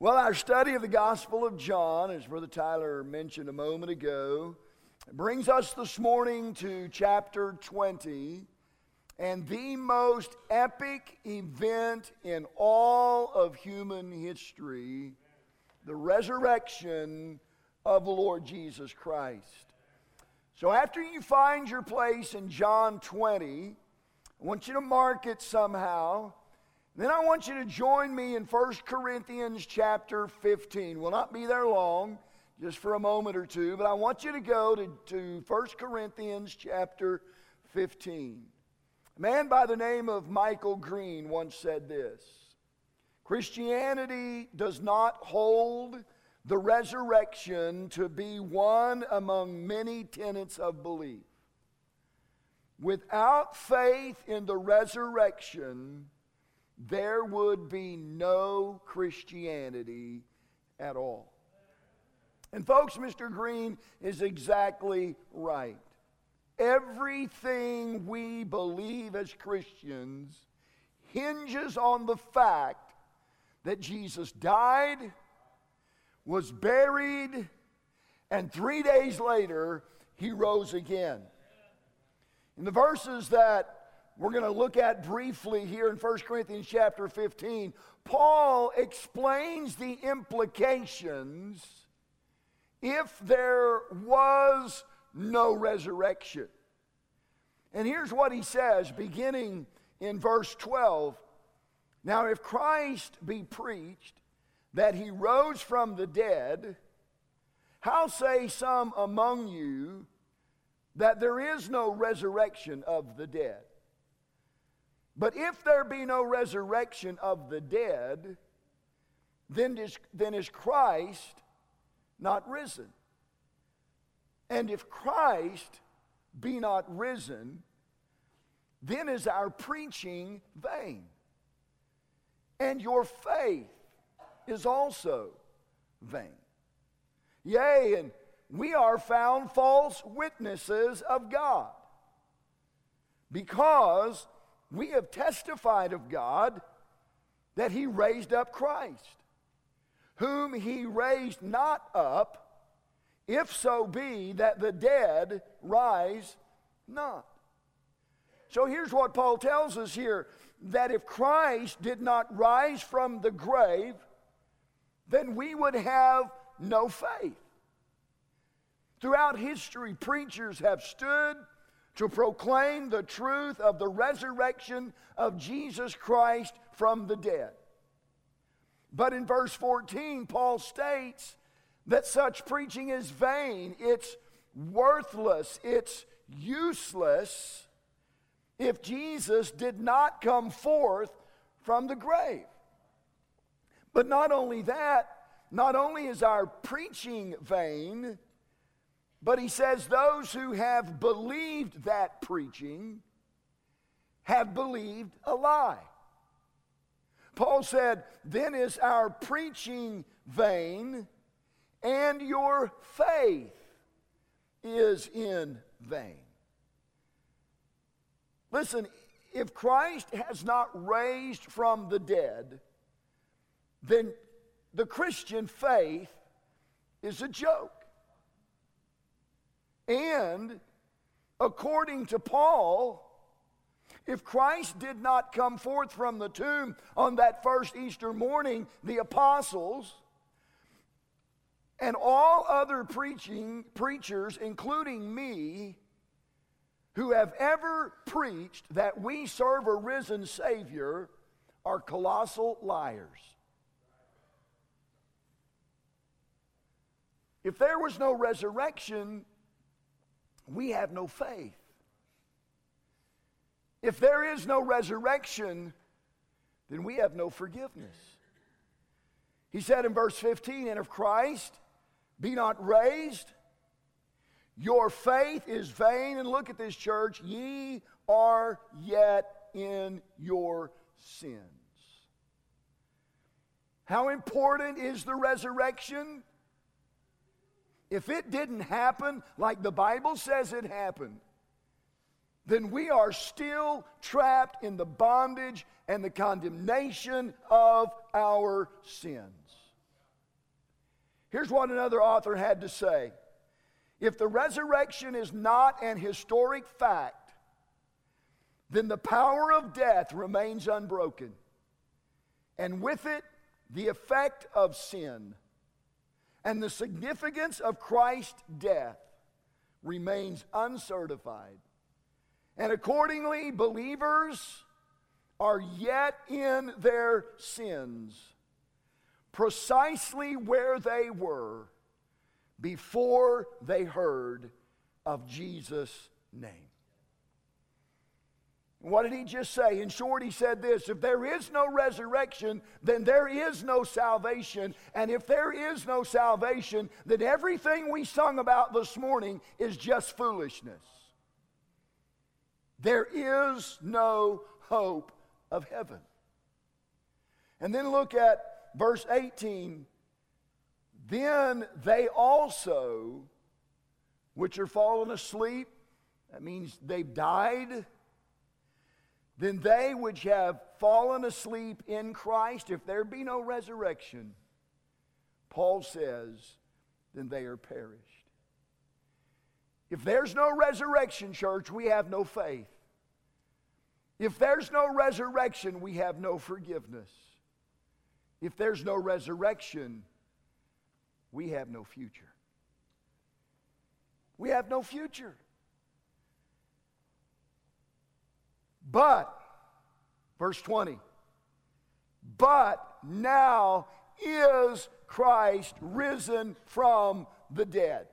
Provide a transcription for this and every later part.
Well, our study of the Gospel of John, as Brother Tyler mentioned a moment ago, brings us this morning to chapter 20 and the most epic event in all of human history the resurrection of the Lord Jesus Christ. So, after you find your place in John 20, I want you to mark it somehow. Then I want you to join me in 1 Corinthians chapter 15. We'll not be there long, just for a moment or two, but I want you to go to, to 1 Corinthians chapter 15. A man by the name of Michael Green once said this Christianity does not hold the resurrection to be one among many tenets of belief. Without faith in the resurrection, there would be no Christianity at all. And, folks, Mr. Green is exactly right. Everything we believe as Christians hinges on the fact that Jesus died, was buried, and three days later, he rose again. In the verses that we're going to look at briefly here in 1 Corinthians chapter 15, Paul explains the implications if there was no resurrection. And here's what he says, beginning in verse 12. Now, if Christ be preached that he rose from the dead, how say some among you that there is no resurrection of the dead? But if there be no resurrection of the dead, then is, then is Christ not risen? And if Christ be not risen, then is our preaching vain. And your faith is also vain. Yea, and we are found false witnesses of God because we have testified of God that he raised up Christ, whom he raised not up, if so be that the dead rise not. So here's what Paul tells us here that if Christ did not rise from the grave, then we would have no faith. Throughout history, preachers have stood to proclaim the truth of the resurrection of Jesus Christ from the dead. But in verse 14, Paul states that such preaching is vain, it's worthless, it's useless if Jesus did not come forth from the grave. But not only that, not only is our preaching vain, but he says those who have believed that preaching have believed a lie. Paul said, Then is our preaching vain, and your faith is in vain. Listen, if Christ has not raised from the dead, then the Christian faith is a joke. And according to Paul, if Christ did not come forth from the tomb on that first Easter morning, the apostles and all other preaching preachers, including me, who have ever preached that we serve a risen Savior, are colossal liars. If there was no resurrection, we have no faith. If there is no resurrection, then we have no forgiveness. He said in verse 15, and if Christ be not raised, your faith is vain. And look at this, church, ye are yet in your sins. How important is the resurrection? If it didn't happen like the Bible says it happened, then we are still trapped in the bondage and the condemnation of our sins. Here's what another author had to say If the resurrection is not an historic fact, then the power of death remains unbroken, and with it, the effect of sin. And the significance of Christ's death remains uncertified. And accordingly, believers are yet in their sins, precisely where they were before they heard of Jesus' name. What did he just say? In short, he said this if there is no resurrection, then there is no salvation. And if there is no salvation, then everything we sung about this morning is just foolishness. There is no hope of heaven. And then look at verse 18. Then they also, which are fallen asleep, that means they've died then they which have fallen asleep in Christ, if there be no resurrection, Paul says, then they are perished. If there's no resurrection, church, we have no faith. If there's no resurrection, we have no forgiveness. If there's no resurrection, we have no future. We have no future. But, verse 20, but now is Christ risen from the dead.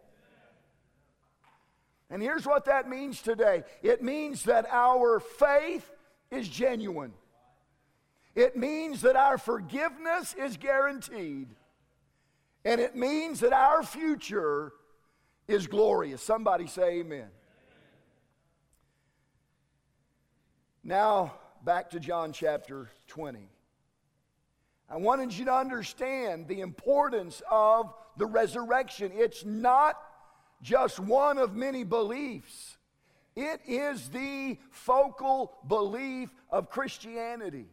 And here's what that means today it means that our faith is genuine, it means that our forgiveness is guaranteed, and it means that our future is glorious. Somebody say, Amen. Now, back to John chapter 20. I wanted you to understand the importance of the resurrection. It's not just one of many beliefs, it is the focal belief of Christianity.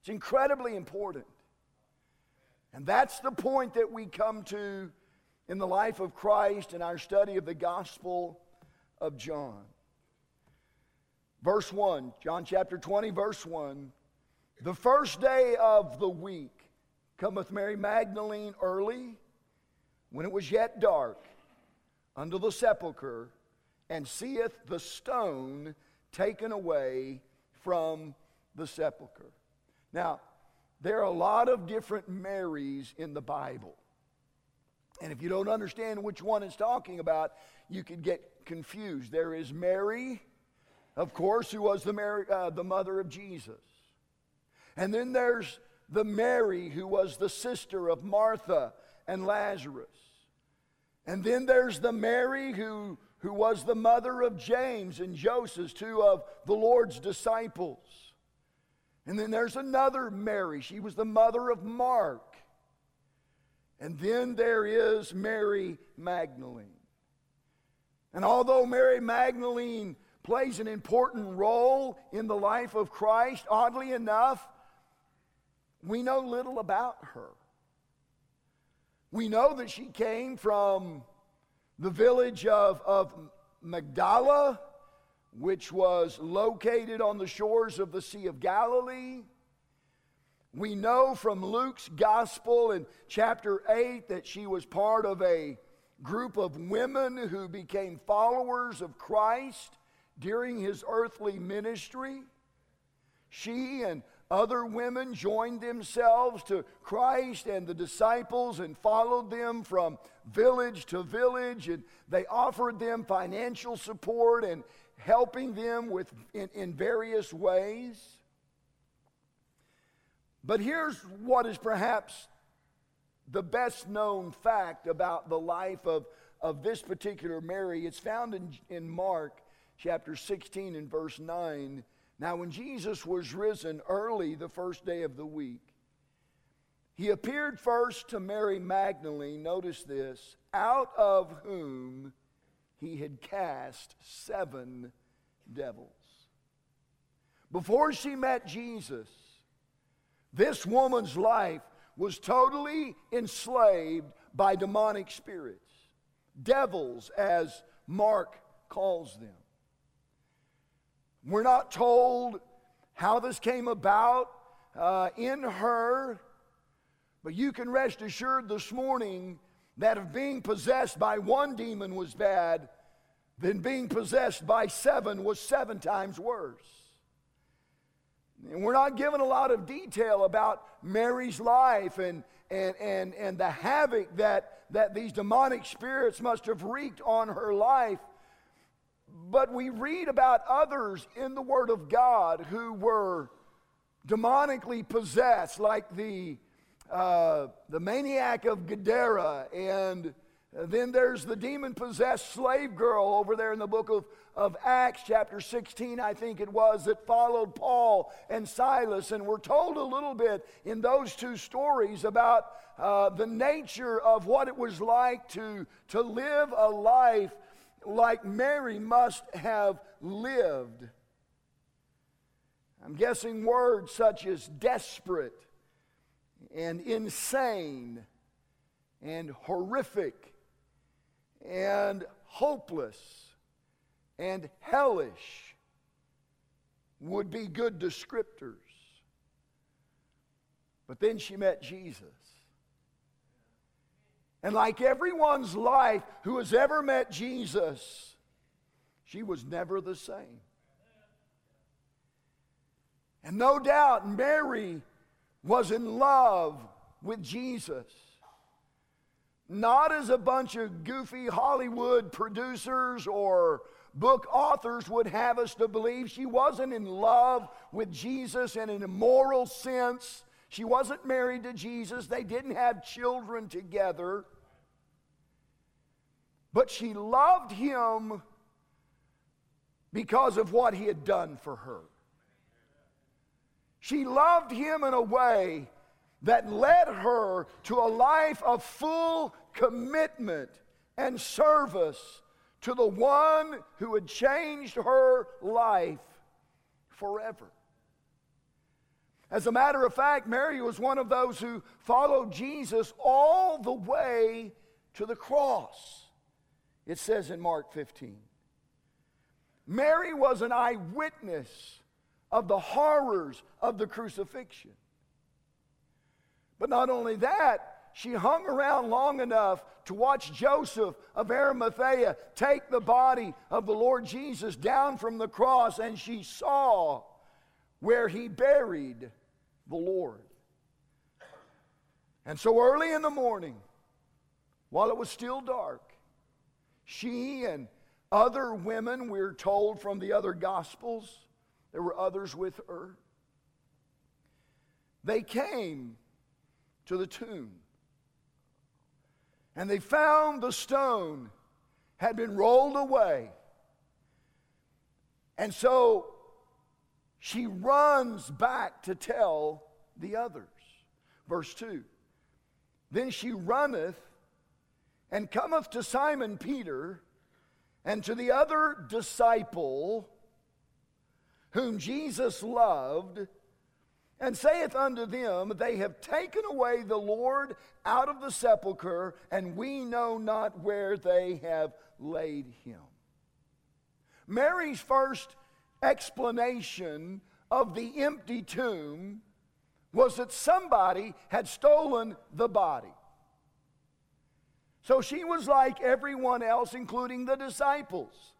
It's incredibly important. And that's the point that we come to in the life of Christ in our study of the Gospel of John. Verse 1, John chapter 20, verse 1. The first day of the week cometh Mary Magdalene early, when it was yet dark, unto the sepulchre, and seeth the stone taken away from the sepulchre. Now, there are a lot of different Marys in the Bible. And if you don't understand which one it's talking about, you could get confused. There is Mary of course, who was the, Mary, uh, the mother of Jesus. And then there's the Mary, who was the sister of Martha and Lazarus. And then there's the Mary who, who was the mother of James and Joseph, two of the Lord's disciples. And then there's another Mary. She was the mother of Mark. And then there is Mary Magdalene. And although Mary Magdalene plays an important role in the life of Christ. Oddly enough, we know little about her. We know that she came from the village of, of Magdala, which was located on the shores of the Sea of Galilee. We know from Luke's gospel in chapter 8 that she was part of a group of women who became followers of Christ during his earthly ministry. She and other women joined themselves to Christ and the disciples and followed them from village to village, and they offered them financial support and helping them with, in, in various ways. But here's what is perhaps the best known fact about the life of, of this particular Mary. It's found in, in Mark chapter 16 and verse 9. Now, when Jesus was risen early the first day of the week, he appeared first to Mary Magdalene, notice this, out of whom he had cast seven devils. Before she met Jesus, this woman's life was totally enslaved by demonic spirits, devils, as Mark calls them. We're not told how this came about uh, in her, but you can rest assured this morning that if being possessed by one demon was bad, then being possessed by seven was seven times worse. And we're not given a lot of detail about Mary's life and, and, and, and the havoc that, that these demonic spirits must have wreaked on her life. But we read about others in the Word of God who were demonically possessed, like the, uh, the maniac of Gadara and then there's the demon possessed slave girl over there in the book of, of Acts, chapter 16, I think it was, that followed Paul and Silas. And we're told a little bit in those two stories about uh, the nature of what it was like to, to live a life like Mary must have lived. I'm guessing words such as desperate and insane and horrific and hopeless and hellish would be good descriptors. But then she met Jesus. And like everyone's life who has ever met Jesus, she was never the same. And no doubt Mary was in love with Jesus not as a bunch of goofy Hollywood producers or book authors would have us to believe. She wasn't in love with Jesus in an immoral sense. She wasn't married to Jesus. They didn't have children together. But she loved him because of what he had done for her. She loved him in a way that led her to a life of full commitment and service to the one who had changed her life forever. As a matter of fact, Mary was one of those who followed Jesus all the way to the cross. It says in Mark 15. Mary was an eyewitness of the horrors of the crucifixion. But not only that, she hung around long enough to watch Joseph of Arimathea take the body of the Lord Jesus down from the cross, and she saw where he buried the Lord. And so early in the morning, while it was still dark, she and other women, we're told from the other Gospels, there were others with her, they came to the tomb. And they found the stone had been rolled away. And so she runs back to tell the others. Verse 2 Then she runneth and cometh to Simon Peter and to the other disciple whom Jesus loved and saith unto them, They have taken away the Lord out of the sepulchre, and we know not where they have laid him. Mary's first explanation of the empty tomb was that somebody had stolen the body. So she was like everyone else, including the disciples.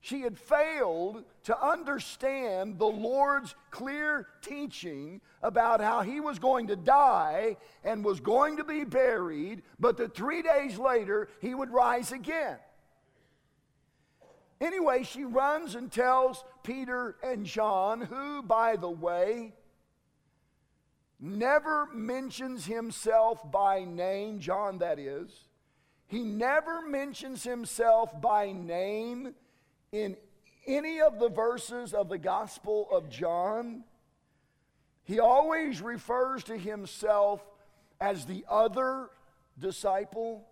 She had failed to understand the Lord's clear teaching about how he was going to die and was going to be buried, but that three days later he would rise again. Anyway, she runs and tells Peter and John, who, by the way, never mentions himself by name, John that is. He never mentions himself by name in any of the verses of the Gospel of John, he always refers to himself as the other disciple.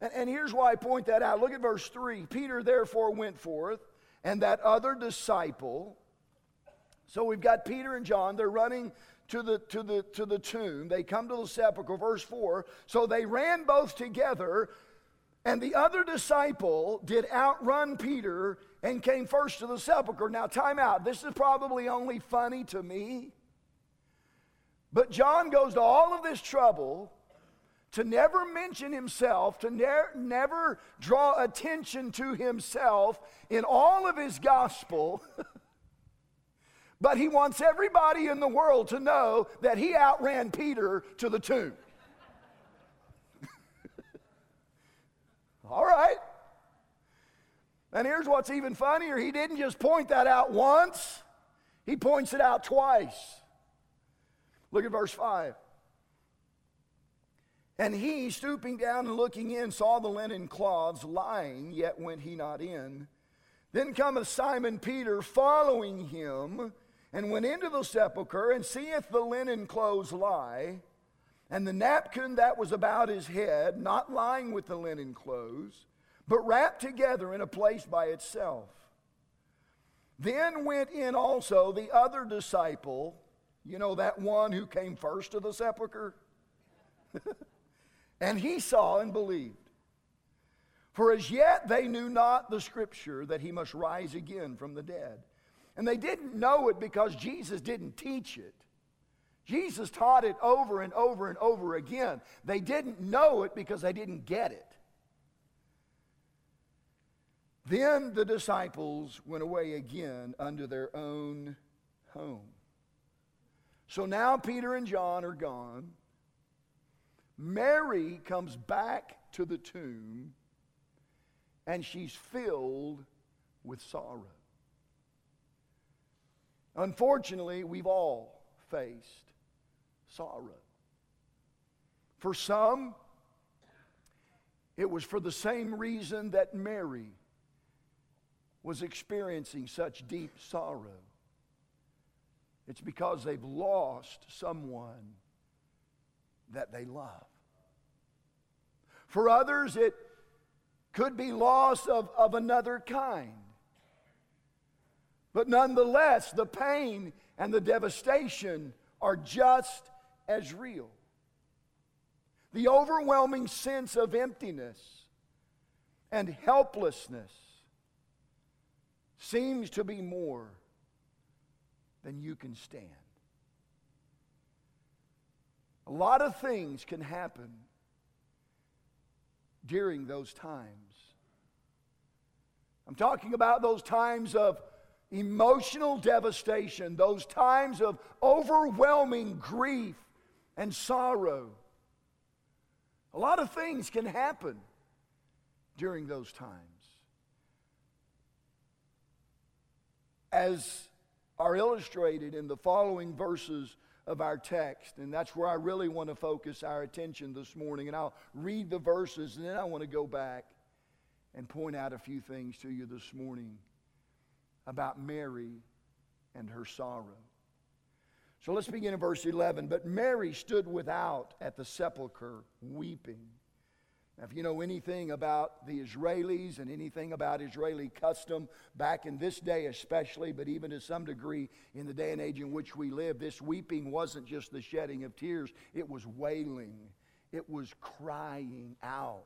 And, and, here's why I point that out. Look at verse 3. Peter therefore went forth, and that other disciple. So we've got Peter and John. They're running to the, to, the, to the tomb. They come to the sepulchre, verse 4. So they ran both together, and the other disciple did outrun Peter and came first to the sepulchre. Now, time out. This is probably only funny to me. But John goes to all of this trouble to never mention himself, to ne- never draw attention to himself in all of his gospel. but he wants everybody in the world to know that he outran Peter to the tomb. all right. And here's what's even funnier he didn't just point that out once, he points it out twice. Look at verse 5. And he, stooping down and looking in, saw the linen cloths lying, yet went he not in. Then cometh Simon Peter following him, and went into the sepulchre, and seeth the linen clothes lie, and the napkin that was about his head, not lying with the linen clothes, but wrapped together in a place by itself. Then went in also the other disciple, you know, that one who came first to the sepulchre? and he saw and believed. For as yet they knew not the scripture that he must rise again from the dead. And they didn't know it because Jesus didn't teach it. Jesus taught it over and over and over again. They didn't know it because they didn't get it. Then the disciples went away again unto their own home. So now Peter and John are gone. Mary comes back to the tomb and she's filled with sorrow. Unfortunately, we've all faced sorrow. For some, it was for the same reason that Mary was experiencing such deep sorrow. It's because they've lost someone that they love. For others, it could be loss of, of another kind. But nonetheless, the pain and the devastation are just as real. The overwhelming sense of emptiness and helplessness seems to be more than you can stand. A lot of things can happen during those times. I'm talking about those times of emotional devastation, those times of overwhelming grief and sorrow. A lot of things can happen during those times. As are illustrated in the following verses of our text. And that's where I really want to focus our attention this morning. And I'll read the verses and then I want to go back and point out a few things to you this morning about Mary and her sorrow. So let's begin in verse 11. But Mary stood without at the sepulchre weeping. Now, if you know anything about the Israelis and anything about Israeli custom, back in this day especially, but even to some degree in the day and age in which we live, this weeping wasn't just the shedding of tears, it was wailing, it was crying out.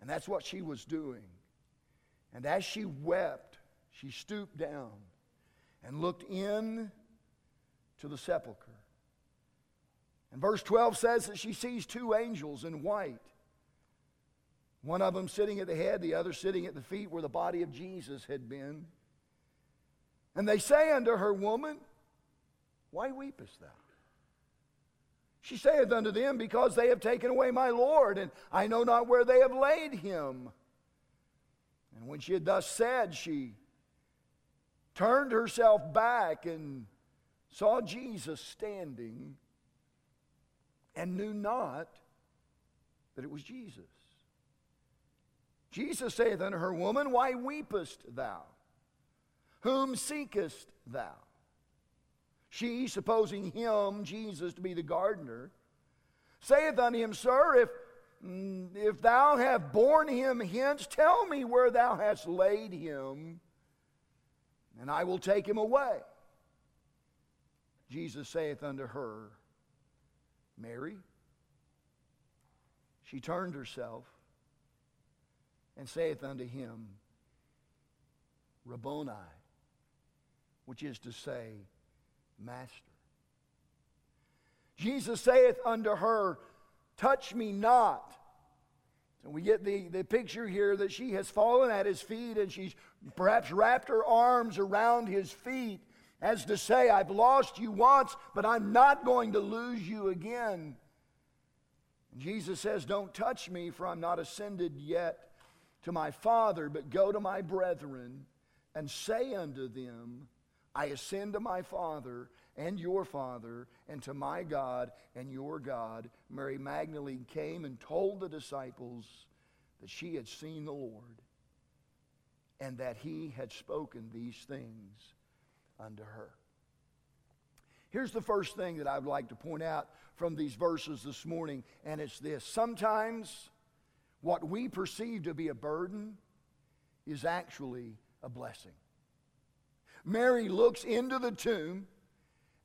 And that's what she was doing. And as she wept, she stooped down and looked in to the sepulchre. And verse 12 says that she sees two angels in white. One of them sitting at the head, the other sitting at the feet where the body of Jesus had been. And they say unto her, Woman, why weepest thou? She saith unto them, Because they have taken away my Lord, and I know not where they have laid him. And when she had thus said, she turned herself back and saw Jesus standing and knew not that it was Jesus. Jesus saith unto her, Woman, why weepest thou? Whom seekest thou? She, supposing him, Jesus, to be the gardener, saith unto him, Sir, if, Mm, if thou have borne him hence, tell me where thou hast laid him, and I will take him away. Jesus saith unto her, Mary. She turned herself and saith unto him, Rabboni, which is to say, Master. Jesus saith unto her, Touch me not. And we get the, the picture here that she has fallen at his feet and she's perhaps wrapped her arms around his feet as to say, I've lost you once, but I'm not going to lose you again. And Jesus says, Don't touch me, for I'm not ascended yet to my Father, but go to my brethren and say unto them, I ascend to my Father and your Father, and to my God and your God. Mary Magdalene came and told the disciples that she had seen the Lord and that he had spoken these things unto her. Here's the first thing that I would like to point out from these verses this morning, and it's this. Sometimes what we perceive to be a burden is actually a blessing. Mary looks into the tomb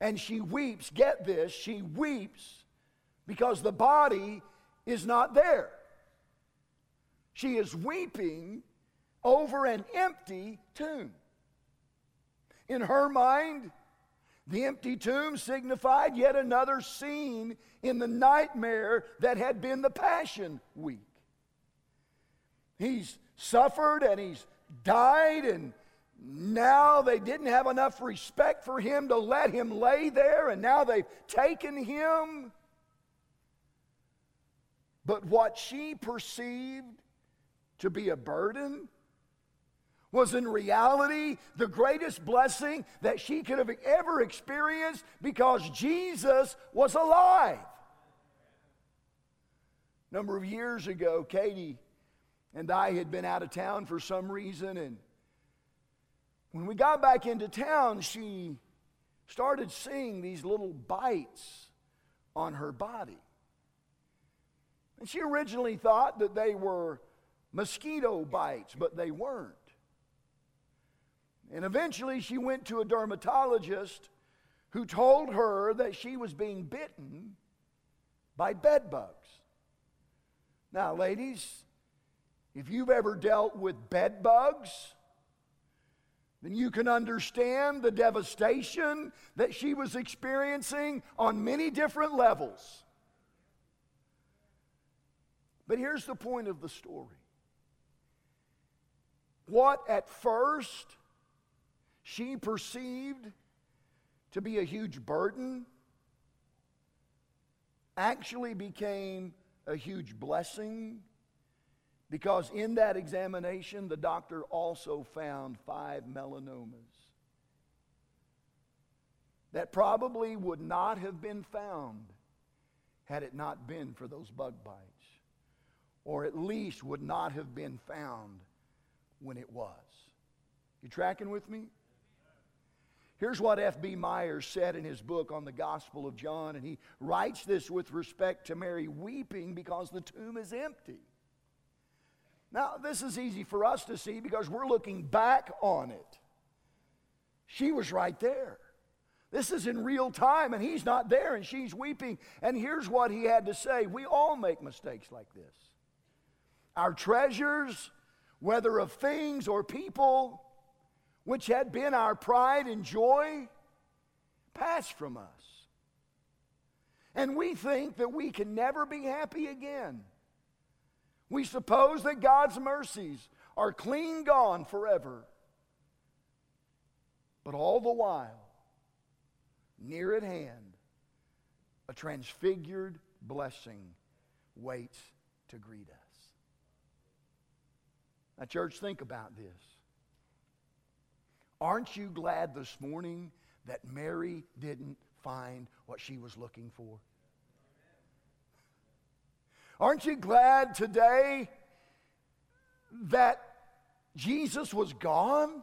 and she weeps. Get this, she weeps because the body is not there. She is weeping over an empty tomb. In her mind, the empty tomb signified yet another scene in the nightmare that had been the Passion Week. He's suffered and he's died, and now they didn't have enough respect for him to let him lay there, and now they've taken him. But what she perceived to be a burden was in reality the greatest blessing that she could have ever experienced because Jesus was alive. A number of years ago, Katie and I had been out of town for some reason, and when we got back into town, she started seeing these little bites on her body. And she originally thought that they were mosquito bites, but they weren't. And eventually she went to a dermatologist who told her that she was being bitten by bed bugs. Now, ladies, if you've ever dealt with bed bugs, then you can understand the devastation that she was experiencing on many different levels. But here's the point of the story. What at first she perceived to be a huge burden actually became a huge blessing because in that examination, the doctor also found five melanomas that probably would not have been found had it not been for those bug bites, or at least would not have been found when it was. You tracking with me? Here's what F.B. Myers said in his book on the Gospel of John, and he writes this with respect to Mary weeping because the tomb is empty. Now, this is easy for us to see because we're looking back on it. She was right there. This is in real time, and he's not there, and she's weeping. And here's what he had to say We all make mistakes like this. Our treasures, whether of things or people, which had been our pride and joy, pass from us. And we think that we can never be happy again. We suppose that God's mercies are clean gone forever. But all the while, near at hand, a transfigured blessing waits to greet us. Now, church, think about this. Aren't you glad this morning that Mary didn't find what she was looking for? Aren't you glad today that Jesus was gone?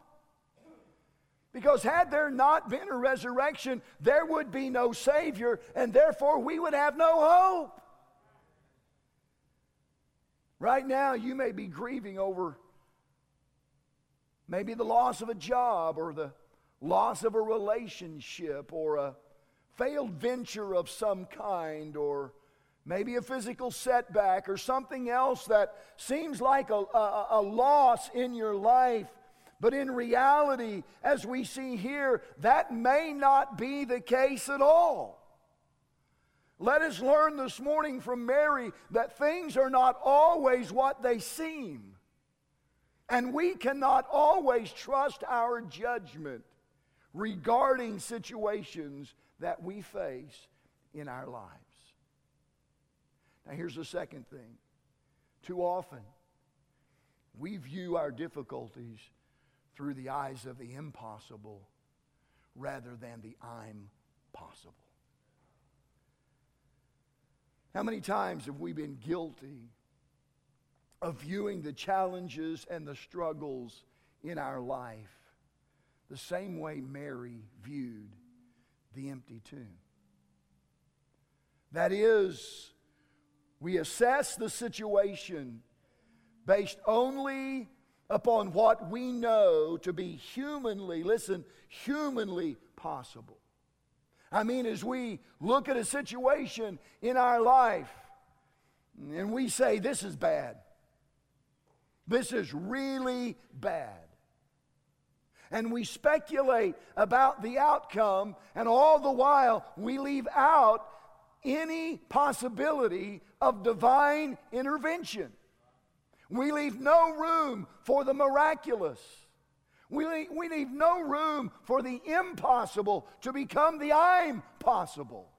Because had there not been a resurrection, there would be no Savior, and therefore we would have no hope. Right now, you may be grieving over Maybe the loss of a job or the loss of a relationship or a failed venture of some kind or maybe a physical setback or something else that seems like a, a, a, loss in your life. But in reality, as we see here, that may not be the case at all. Let us learn this morning from Mary that things are not always what they seem. And we cannot always trust our judgment regarding situations that we face in our lives. Now, here's the second thing. Too often, we view our difficulties through the eyes of the impossible rather than the I'm possible. How many times have we been guilty of viewing the challenges and the struggles in our life the same way Mary viewed the empty tomb? That is, we assess the situation based only upon what we know to be humanly, listen, humanly possible. I mean, as we look at a situation in our life and we say, this is bad, this is really bad. And we speculate about the outcome, and all the while we leave out any possibility of divine intervention. We leave no room for the miraculous. We leave, we leave no room for the impossible to become the I'm possible.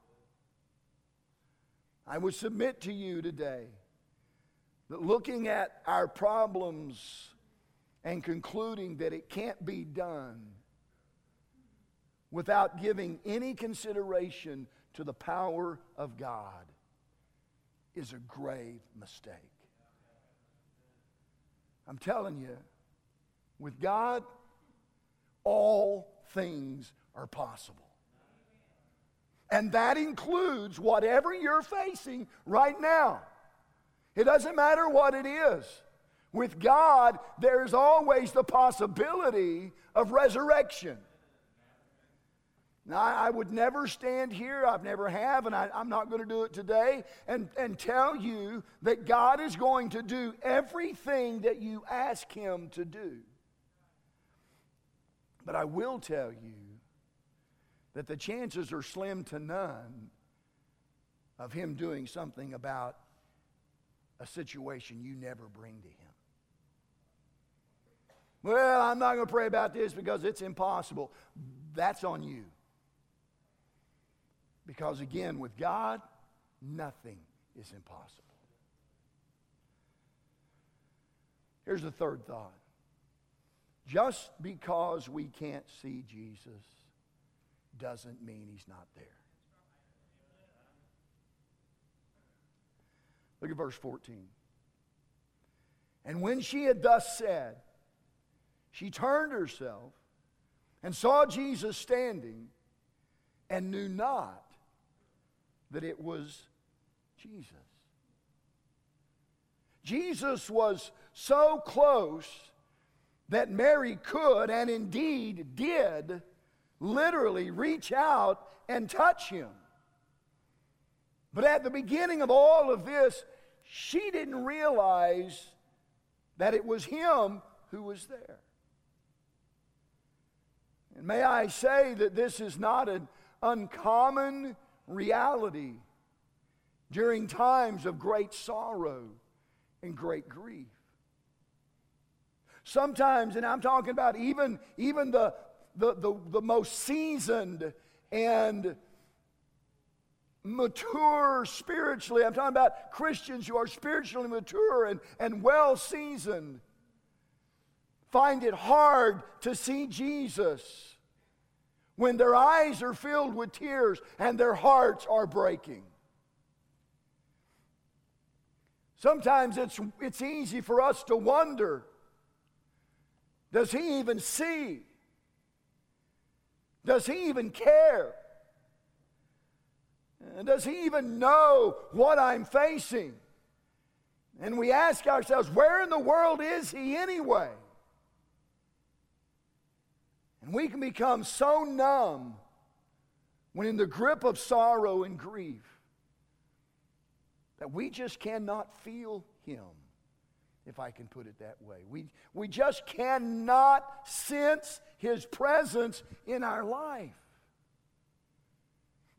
I would submit to you today that looking at our problems and concluding that it can't be done without giving any consideration to the power of God is a grave mistake. I'm telling you, with God, all things are possible. And that includes whatever you're facing right now. It doesn't matter what it is. With God, there's always the possibility of resurrection. Now, I would never stand here, I've never have, and I, am not going to do it today, and, and tell you that God is going to do everything that you ask Him to do. But I will tell you that the chances are slim to none of Him doing something about a situation you never bring to Him. Well, I'm not going to pray about this because it's impossible. That's on you. Because again, with God, nothing is impossible. Here's the third thought just because we can't see Jesus doesn't mean he's not there. Look at verse 14. And when she had thus said, she turned herself and saw Jesus standing and knew not that it was Jesus. Jesus was so close that Mary could and indeed did literally reach out and touch him. But at the beginning of all of this, she didn't realize that it was him who was there. And may I say that this is not an uncommon reality during times of great sorrow and great grief. Sometimes, and I'm talking about even, even the, the, the, the most seasoned and mature spiritually, I'm talking about Christians who are spiritually mature and, and well seasoned, find it hard to see Jesus when their eyes are filled with tears and their hearts are breaking. Sometimes it's, it's easy for us to wonder does he even see? Does he even care? Does he even know what I'm facing? And we ask ourselves, where in the world is he anyway? And we can become so numb when in the grip of sorrow and grief, that we just cannot feel Him, if I can put it that way. We, we just cannot sense His presence in our life.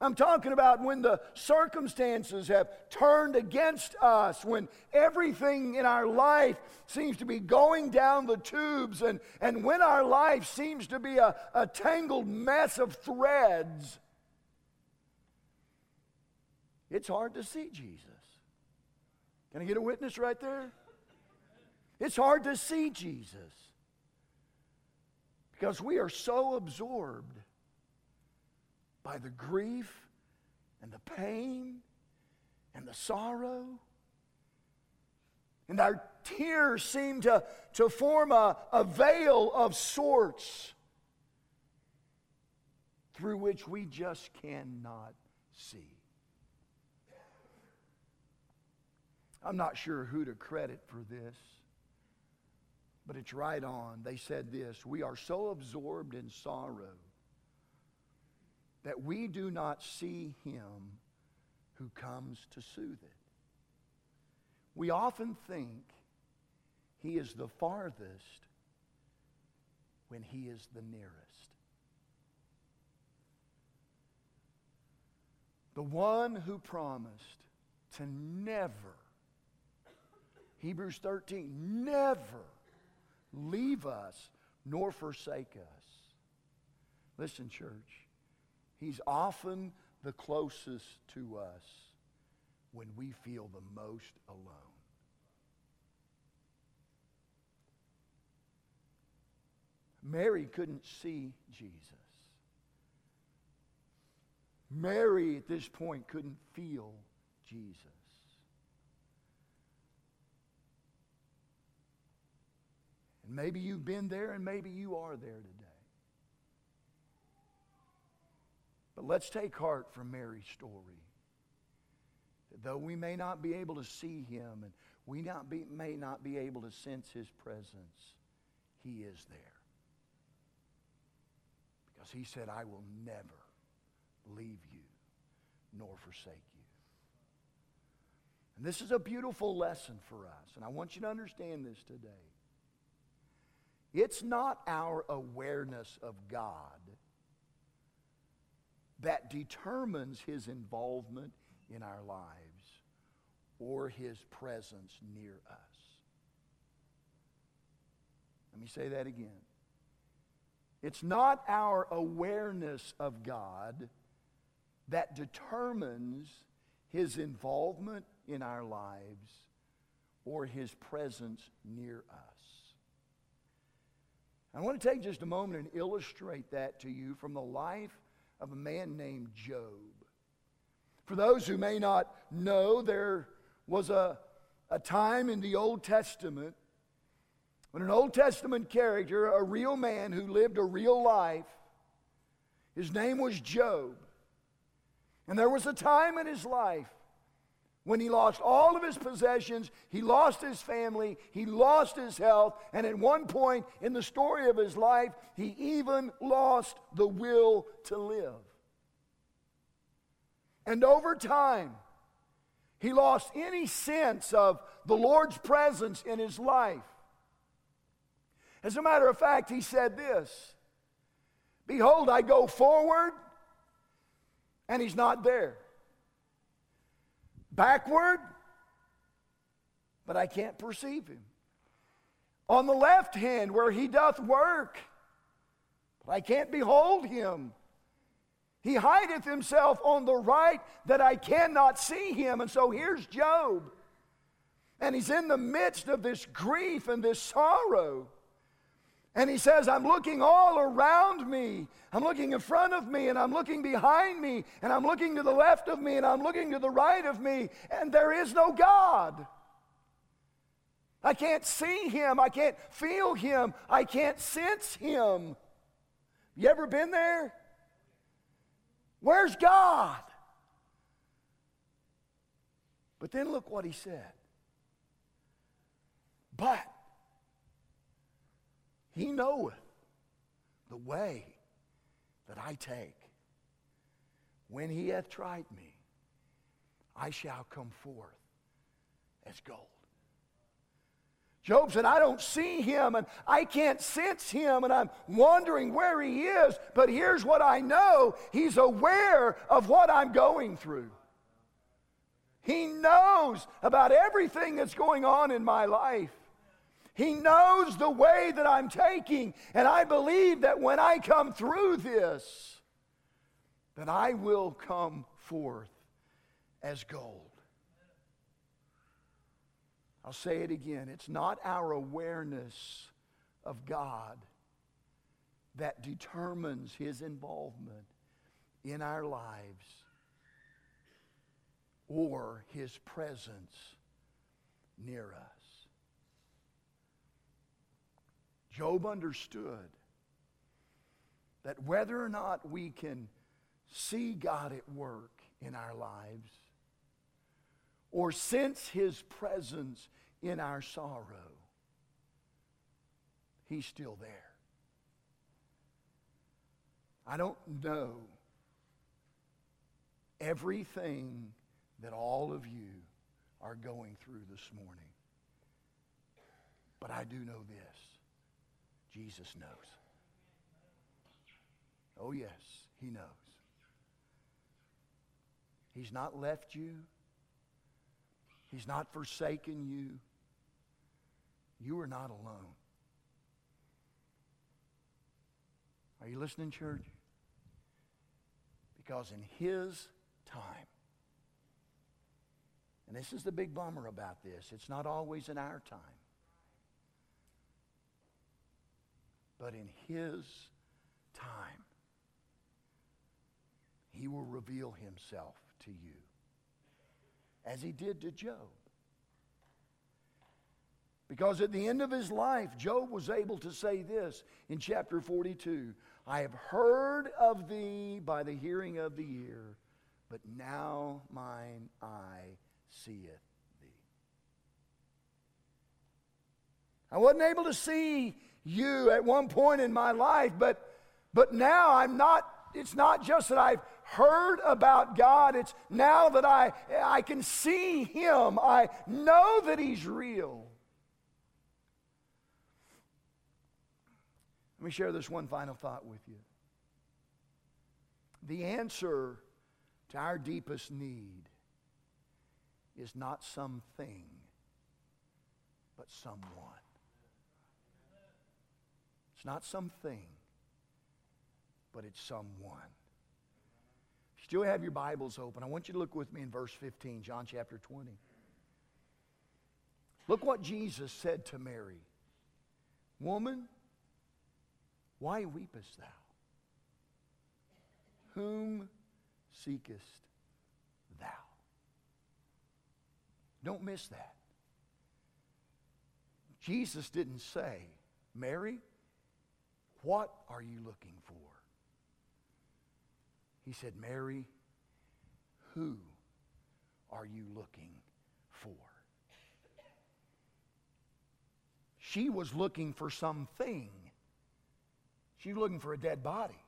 I'm talking about when the circumstances have turned against us, when everything in our life seems to be going down the tubes, and, and when our life seems to be a, a tangled mess of threads. It's hard to see Jesus. Can I get a witness right there? It's hard to see Jesus because we are so absorbed by the grief and the pain and the sorrow. And our tears seem to, to form a, a veil of sorts through which we just cannot see. I'm not sure who to credit for this, but it's right on. They said this We are so absorbed in sorrow that we do not see him who comes to soothe it. We often think he is the farthest when he is the nearest. The one who promised to never, Hebrews 13, never leave us nor forsake us. Listen, church. He's often the closest to us when we feel the most alone. Mary couldn't see Jesus. Mary at this point couldn't feel Jesus. And maybe you've been there and maybe you are there today. But let's take heart from Mary's story. Though we may not be able to see him and we not be, may not be able to sense his presence, he is there. Because he said, I will never leave you nor forsake you. And this is a beautiful lesson for us, and I want you to understand this today. It's not our awareness of God that determines his involvement in our lives or his presence near us. Let me say that again. It's not our awareness of God that determines his involvement in our lives or his presence near us. I want to take just a moment and illustrate that to you from the life of a man named Job. For those who may not know, there was a, a time in the Old Testament when an Old Testament character, a real man who lived a real life, his name was Job. And there was a time in his life when he lost all of his possessions, he lost his family, he lost his health, and at one point in the story of his life, he even lost the will to live. And over time, he lost any sense of the Lord's presence in his life. As a matter of fact, he said this Behold, I go forward, and he's not there backward, but I can't perceive him. On the left hand, where he doth work, but I can't behold him. He hideth himself on the right that I cannot see him. And so here's Job. And he's in the midst of this grief and this sorrow. And he says, I'm looking all around me. I'm looking in front of me, and I'm looking behind me, and I'm looking to the left of me, and I'm looking to the right of me, and there is no God. I can't see him. I can't feel him. I can't sense him. You ever been there? Where's God? But then look what he said. But he knoweth the way that I take. when he hath tried me, I shall come forth as gold. Job said, I don't see him and I can't sense him and I'm wondering where he is, but here's what I know He's aware of what I'm going through. He knows about everything that's going on in my life. He knows the way that I'm taking, and I believe that when I come through this, that I will come forth as gold. I'll say it again. It's not our awareness of God that determines his involvement in our lives or his presence near us. Job understood that whether or not we can see God at work in our lives or sense his presence in our sorrow, he's still there. I don't know everything that all of you are going through this morning. But I do know this Jesus knows. Oh, yes, He knows. He's not left you, He's not forsaken you. You are not alone. Are you listening, church? Because in His time, and this is the big bummer about this. It's not always in our time. But in His time, He will reveal Himself to you, as He did to Job. Because at the end of his life, Job was able to say this in chapter 42 I have heard of thee by the hearing of the ear, but now mine eye seeth thee. I wasn't able to see you at one point in my life, but, but now I'm not, it's not just that I've heard about God, it's now that I, I can see Him. I know that He's real. Let me share this one final thought with you. The answer to our deepest need is not something, but someone. It's not something, but it's someone. If you still have your Bibles open, I want you to look with me in verse 15, John chapter 20. Look what Jesus said to Mary Woman, why weepest thou? Whom seekest thou? Don't miss that. Jesus didn't say, Mary, what are you looking for? He said, Mary, who are you looking for? She was looking for something. She was looking for a dead body.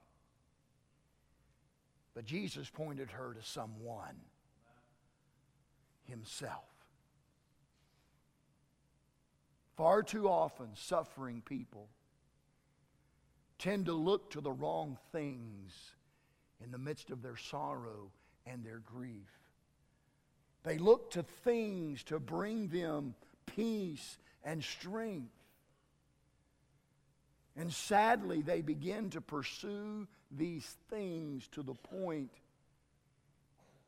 But Jesus pointed her to someone himself. Far too often, suffering people tend to look to the wrong things in the midst of their sorrow and their grief. They look to things to bring them peace and strength. And sadly, they begin to pursue these things to the point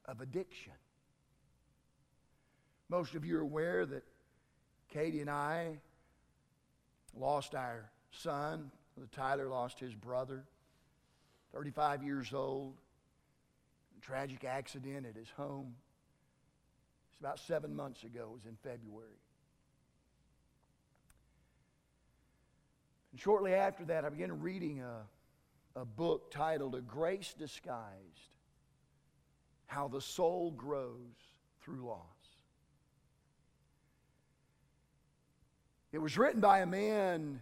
of addiction. Most of you are aware that Katie and I lost our son. Tyler lost his brother, 35 years old. tragic accident at his home. It's about seven months ago. It was in February. And shortly after that, I began reading a, a book titled A Grace Disguised How the Soul Grows Through Loss. It was written by a man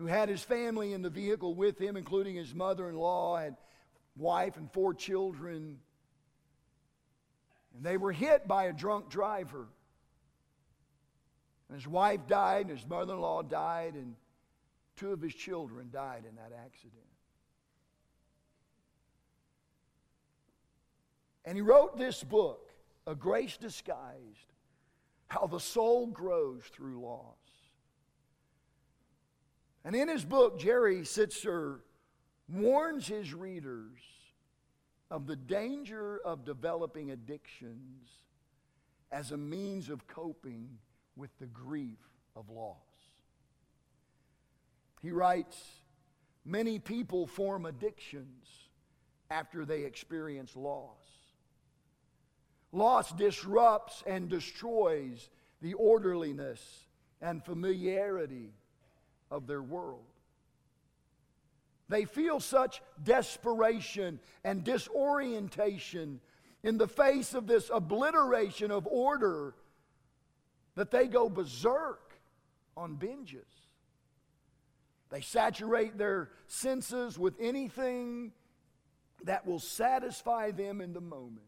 who had his family in the vehicle with him, including his mother in law, and wife and four children. And they were hit by a drunk driver. And his wife died, and his mother in law died, and two of his children died in that accident. And he wrote this book, A Grace Disguised How the Soul Grows Through Loss. And in his book, Jerry Sittser warns his readers of the danger of developing addictions as a means of coping with the grief of loss. He writes Many people form addictions after they experience loss. Loss disrupts and destroys the orderliness and familiarity of their world. They feel such desperation and disorientation in the face of this obliteration of order that they go berserk on binges. They saturate their senses with anything that will satisfy them in the moment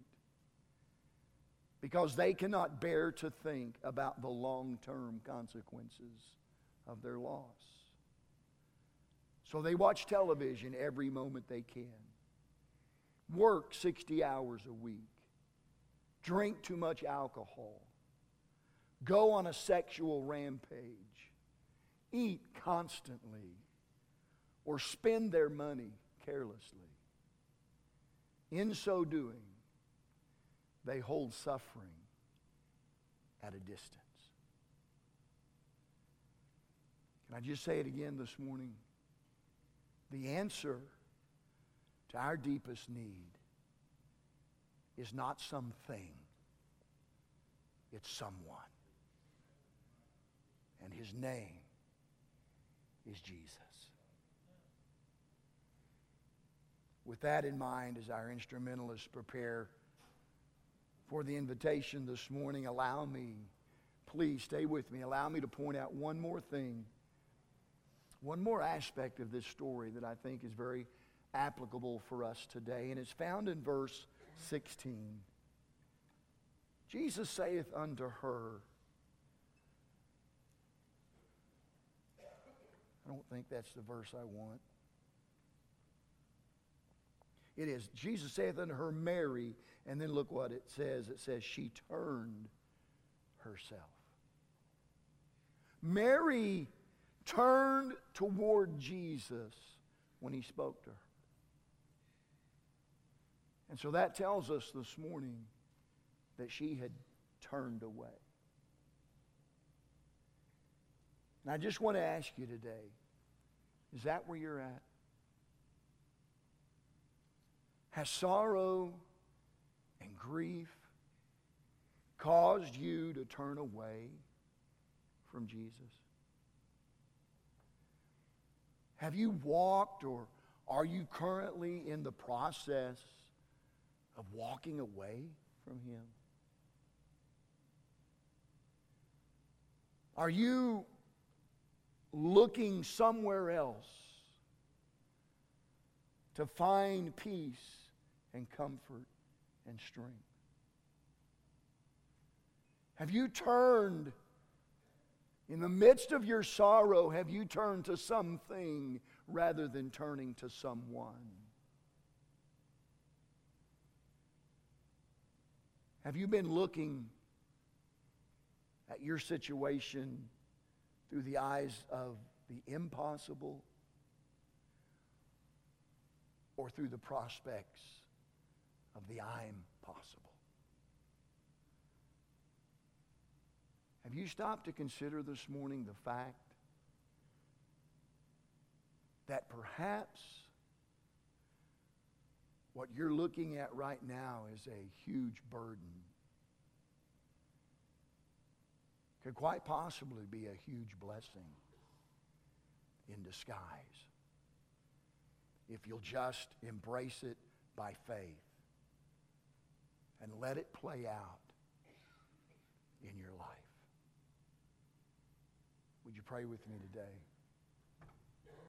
because they cannot bear to think about the long term consequences of their loss. So they watch television every moment they can, work 60 hours a week, drink too much alcohol, go on a sexual rampage, eat constantly, or spend their money carelessly. In so doing, they hold suffering at a distance. Can I just say it again this morning? The answer to our deepest need is not something, it's someone. And his name is Jesus. With that in mind, as our instrumentalists prepare for the invitation this morning, allow me, please stay with me, allow me to point out one more thing one more aspect of this story that I think is very applicable for us today, and it's found in verse 16. Jesus saith unto her, I don't think that's the verse I want. It is. Jesus saith unto her, Mary, and then look what it says. It says, she turned herself. Mary turned toward Jesus when he spoke to her. And so that tells us this morning that she had turned away. And I just want to ask you today is that where you're at? Has sorrow and grief caused you to turn away from Jesus? Have you walked or are you currently in the process of walking away from Him? Are you looking somewhere else to find peace and comfort and strength? Have you turned in the midst of your sorrow, have you turned to something rather than turning to someone? Have you been looking at your situation through the eyes of the impossible or through the prospects of the I'm possible? Have you stopped to consider this morning the fact that perhaps what you're looking at right now is a huge burden? Could quite possibly be a huge blessing in disguise if you'll just embrace it by faith and let it play out in your life. Would you pray with me today?